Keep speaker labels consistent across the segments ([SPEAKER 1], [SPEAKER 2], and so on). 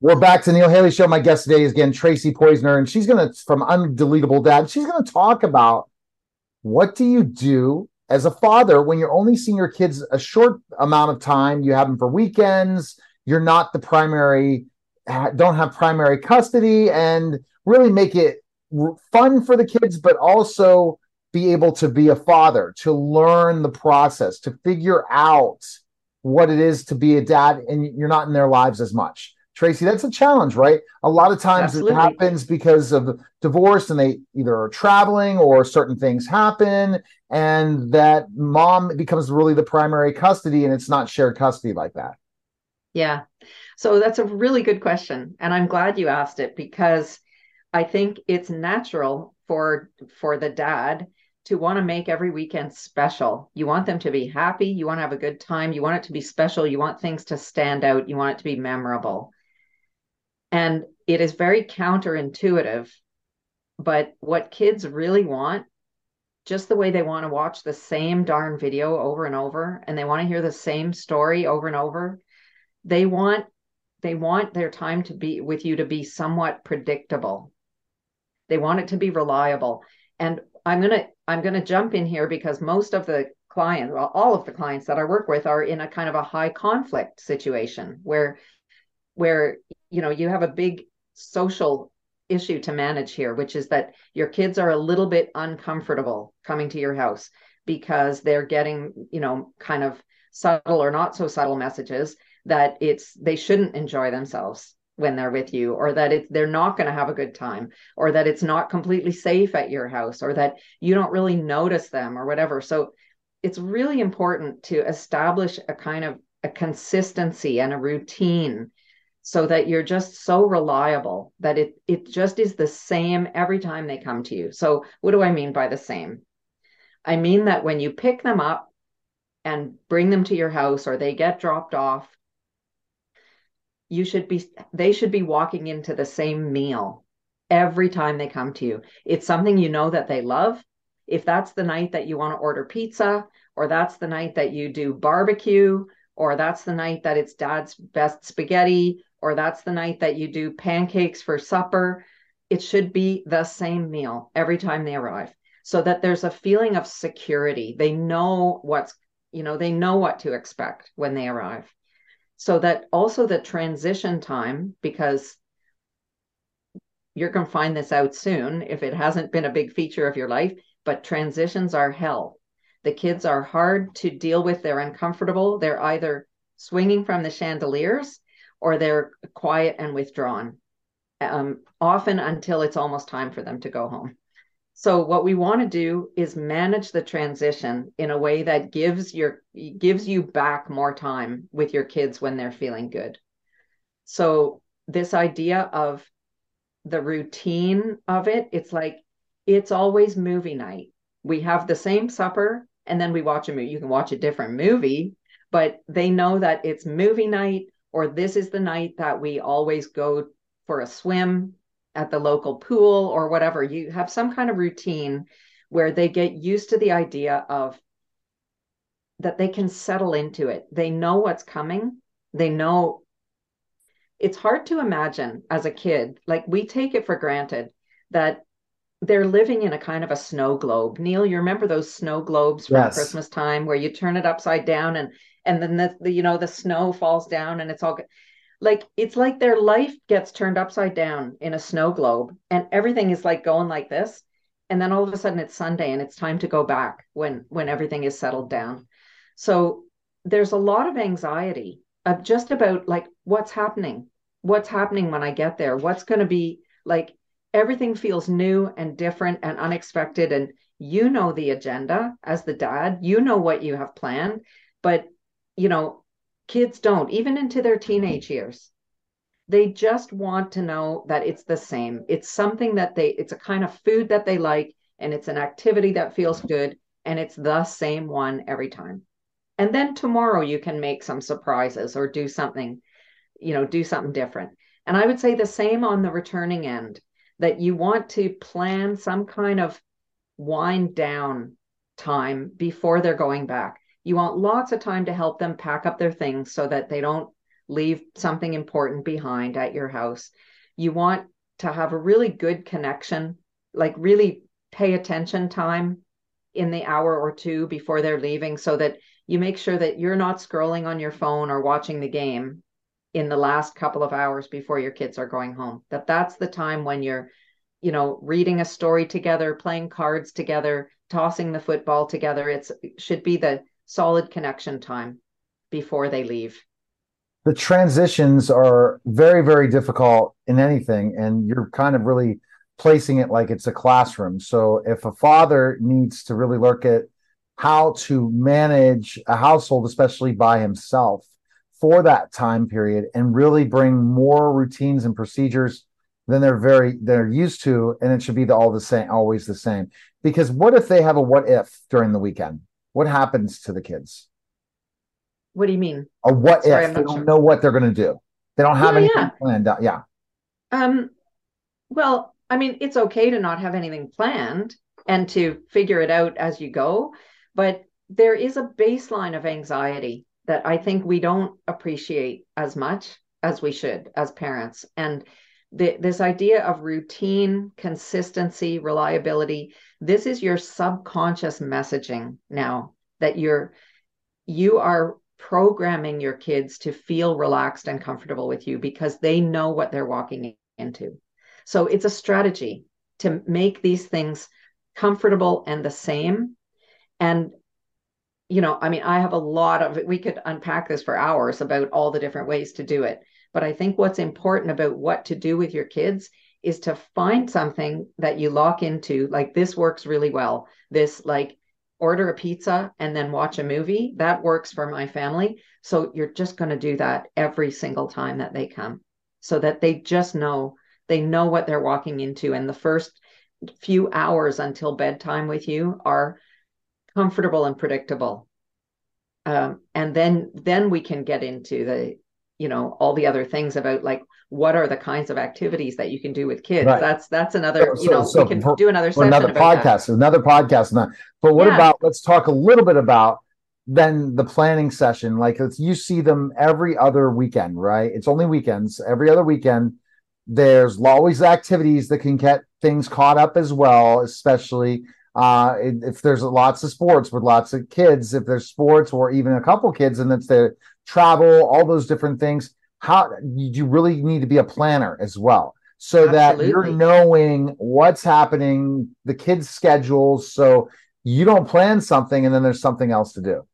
[SPEAKER 1] We're back to Neil Haley Show. My guest today is again Tracy Poizner, and she's gonna from Undeletable Dad. She's gonna talk about what do you do as a father when you're only seeing your kids a short amount of time. You have them for weekends. You're not the primary, don't have primary custody, and really make it fun for the kids, but also be able to be a father, to learn the process, to figure out what it is to be a dad, and you're not in their lives as much. Tracy, that's a challenge, right? A lot of times Absolutely. it happens because of divorce and they either are traveling or certain things happen, and that mom becomes really the primary custody and it's not shared custody like that.
[SPEAKER 2] Yeah. So that's a really good question. And I'm glad you asked it because I think it's natural for for the dad to want to make every weekend special. You want them to be happy, you want to have a good time, you want it to be special, you want things to stand out, you want it to be memorable. And it is very counterintuitive. But what kids really want, just the way they want to watch the same darn video over and over, and they want to hear the same story over and over, they want they want their time to be with you to be somewhat predictable. They want it to be reliable. And I'm going to I'm going to jump in here because most of the clients, well, all of the clients that I work with are in a kind of a high conflict situation where where you know you have a big social issue to manage here which is that your kids are a little bit uncomfortable coming to your house because they're getting you know kind of subtle or not so subtle messages that it's they shouldn't enjoy themselves when they're with you or that it's they're not going to have a good time or that it's not completely safe at your house or that you don't really notice them or whatever. So it's really important to establish a kind of a consistency and a routine so that you're just so reliable that it it just is the same every time they come to you. So what do I mean by the same? I mean that when you pick them up and bring them to your house or they get dropped off, you should be they should be walking into the same meal every time they come to you. It's something you know that they love. If that's the night that you want to order pizza or that's the night that you do barbecue or that's the night that it's dad's best spaghetti or that's the night that you do pancakes for supper. It should be the same meal every time they arrive so that there's a feeling of security. They know what's, you know, they know what to expect when they arrive. So that also the transition time, because you're going to find this out soon if it hasn't been a big feature of your life, but transitions are hell. The kids are hard to deal with. They're uncomfortable. They're either swinging from the chandeliers or they're quiet and withdrawn, um, often until it's almost time for them to go home. So what we want to do is manage the transition in a way that gives your gives you back more time with your kids when they're feeling good. So this idea of the routine of it, it's like it's always movie night. We have the same supper and then we watch a movie. You can watch a different movie, but they know that it's movie night or this is the night that we always go for a swim at the local pool or whatever. You have some kind of routine where they get used to the idea of that they can settle into it. They know what's coming. They know it's hard to imagine as a kid. Like we take it for granted that they're living in a kind of a snow globe. Neil, you remember those snow globes from yes. Christmas time where you turn it upside down and and then the, the you know the snow falls down and it's all like it's like their life gets turned upside down in a snow globe and everything is like going like this and then all of a sudden it's sunday and it's time to go back when when everything is settled down so there's a lot of anxiety of just about like what's happening what's happening when i get there what's going to be like everything feels new and different and unexpected and you know the agenda as the dad you know what you have planned but you know, kids don't, even into their teenage years. They just want to know that it's the same. It's something that they, it's a kind of food that they like, and it's an activity that feels good, and it's the same one every time. And then tomorrow you can make some surprises or do something, you know, do something different. And I would say the same on the returning end that you want to plan some kind of wind down time before they're going back you want lots of time to help them pack up their things so that they don't leave something important behind at your house. You want to have a really good connection, like really pay attention time in the hour or two before they're leaving so that you make sure that you're not scrolling on your phone or watching the game in the last couple of hours before your kids are going home that that's the time when you're you know reading a story together playing cards together tossing the football together. It's it should be the solid connection time before they leave.
[SPEAKER 1] The transitions are very very difficult in anything and you're kind of really placing it like it's a classroom. So if a father needs to really look at how to manage a household especially by himself for that time period and really bring more routines and procedures than they're very they're used to and it should be the, all the same always the same. Because what if they have a what if during the weekend? What happens to the kids?
[SPEAKER 2] What do you mean?
[SPEAKER 1] A what Sorry, if they don't sure. know what they're going to do. They don't have yeah, anything yeah. planned out yeah.
[SPEAKER 2] Um well i mean it's okay to not have anything planned and to figure it out as you go but there is a baseline of anxiety that I think we don't appreciate as much as we should as parents. And the, this idea of routine, consistency, reliability, this is your subconscious messaging now that you're you are programming your kids to feel relaxed and comfortable with you because they know what they're walking into. So it's a strategy to make these things comfortable and the same. And you know, I mean, I have a lot of we could unpack this for hours about all the different ways to do it. But I think what's important about what to do with your kids is to find something that you lock into, like this works really well. This, like, order a pizza and then watch a movie, that works for my family. So you're just going to do that every single time that they come so that they just know they know what they're walking into. And the first few hours until bedtime with you are comfortable and predictable. Um, and then then we can get into the you know all the other things about like what are the kinds of activities that you can do with kids right. that's that's another so, you know so, we can for, do another session
[SPEAKER 1] another podcast that. another podcast but what yeah. about let's talk a little bit about then the planning session like you see them every other weekend right it's only weekends every other weekend there's always activities that can get things caught up as well especially uh, if there's lots of sports with lots of kids, if there's sports or even a couple kids, and it's the travel, all those different things, how do you really need to be a planner as well, so Absolutely. that you're knowing what's happening, the kids' schedules, so you don't plan something and then there's something else to do.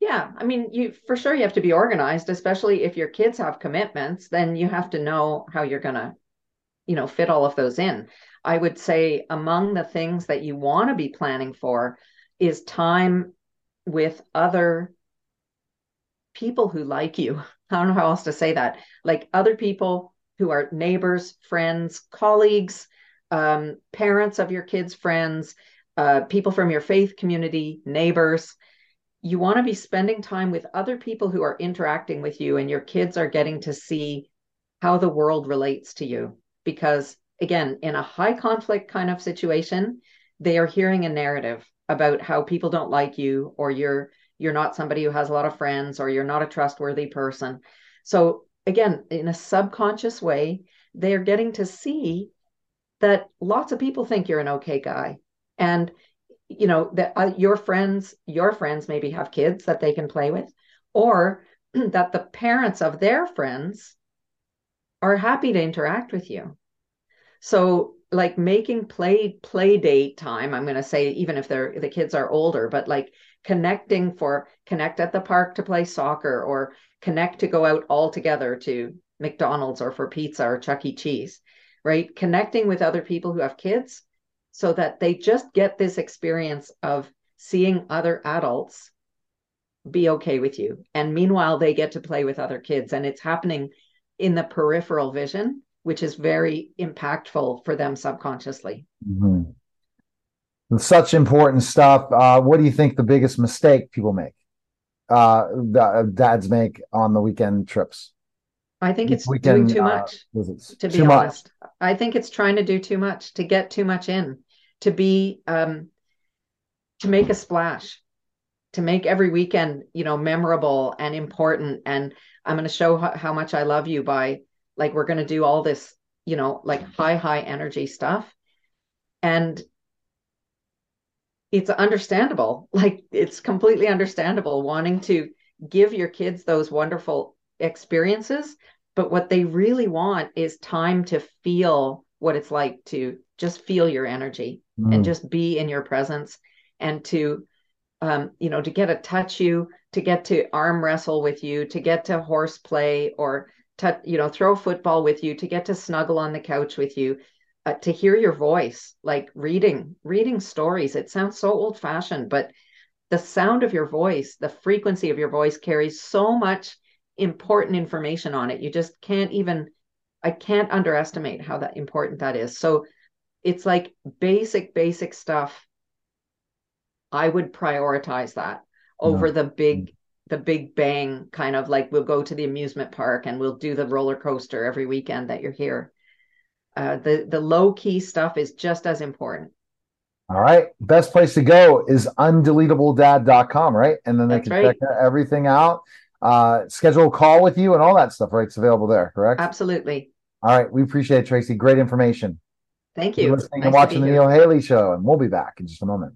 [SPEAKER 2] Yeah, I mean, you for sure you have to be organized, especially if your kids have commitments. Then you have to know how you're gonna, you know, fit all of those in. I would say among the things that you want to be planning for is time with other people who like you. I don't know how else to say that. Like other people who are neighbors, friends, colleagues, um, parents of your kids' friends, uh, people from your faith community, neighbors. You want to be spending time with other people who are interacting with you, and your kids are getting to see how the world relates to you because again, in a high conflict kind of situation, they are hearing a narrative about how people don't like you or you're you're not somebody who has a lot of friends or you're not a trustworthy person. So again, in a subconscious way, they're getting to see that lots of people think you're an okay guy. And you know that uh, your friends your friends maybe have kids that they can play with or that the parents of their friends are happy to interact with you so like making play play date time, I'm going to say even if they're the kids are older, but like connecting for connect at the park to play soccer or connect to go out all together to McDonald's or for pizza or Chuck E. Cheese, right? Connecting with other people who have kids so that they just get this experience of seeing other adults be okay with you. And meanwhile, they get to play with other kids and it's happening in the peripheral vision which is very impactful for them subconsciously.
[SPEAKER 1] Mm-hmm. Such important stuff. Uh, what do you think the biggest mistake people make? Uh, uh dads make on the weekend trips.
[SPEAKER 2] I think it's weekend, doing too uh, much. to be honest, much. I think it's trying to do too much to get too much in, to be um, to make a splash. to make every weekend, you know, memorable and important. And I'm going to show how, how much I love you by like, we're going to do all this, you know, like high, high energy stuff. And it's understandable. Like, it's completely understandable wanting to give your kids those wonderful experiences. But what they really want is time to feel what it's like to just feel your energy mm. and just be in your presence and to um, you know, to get to touch you, to get to arm wrestle with you, to get to horse play or to, you know, throw football with you, to get to snuggle on the couch with you, uh, to hear your voice, like reading, reading stories. It sounds so old fashioned, but the sound of your voice, the frequency of your voice carries so much important information on it. You just can't even, I can't underestimate how that important that is. So it's like basic, basic stuff I would prioritize that over the big the big bang kind of like we'll go to the amusement park and we'll do the roller coaster every weekend that you're here. Uh, the the low key stuff is just as important.
[SPEAKER 1] All right. Best place to go is undeletabledad.com, right? And then they That's can right. check everything out, uh, schedule a call with you and all that stuff, right? It's available there, correct?
[SPEAKER 2] Absolutely.
[SPEAKER 1] All right. We appreciate it, Tracy. Great information.
[SPEAKER 2] Thank you.
[SPEAKER 1] You're listening nice and watching the Neil Haley Show, and we'll be back in just a moment.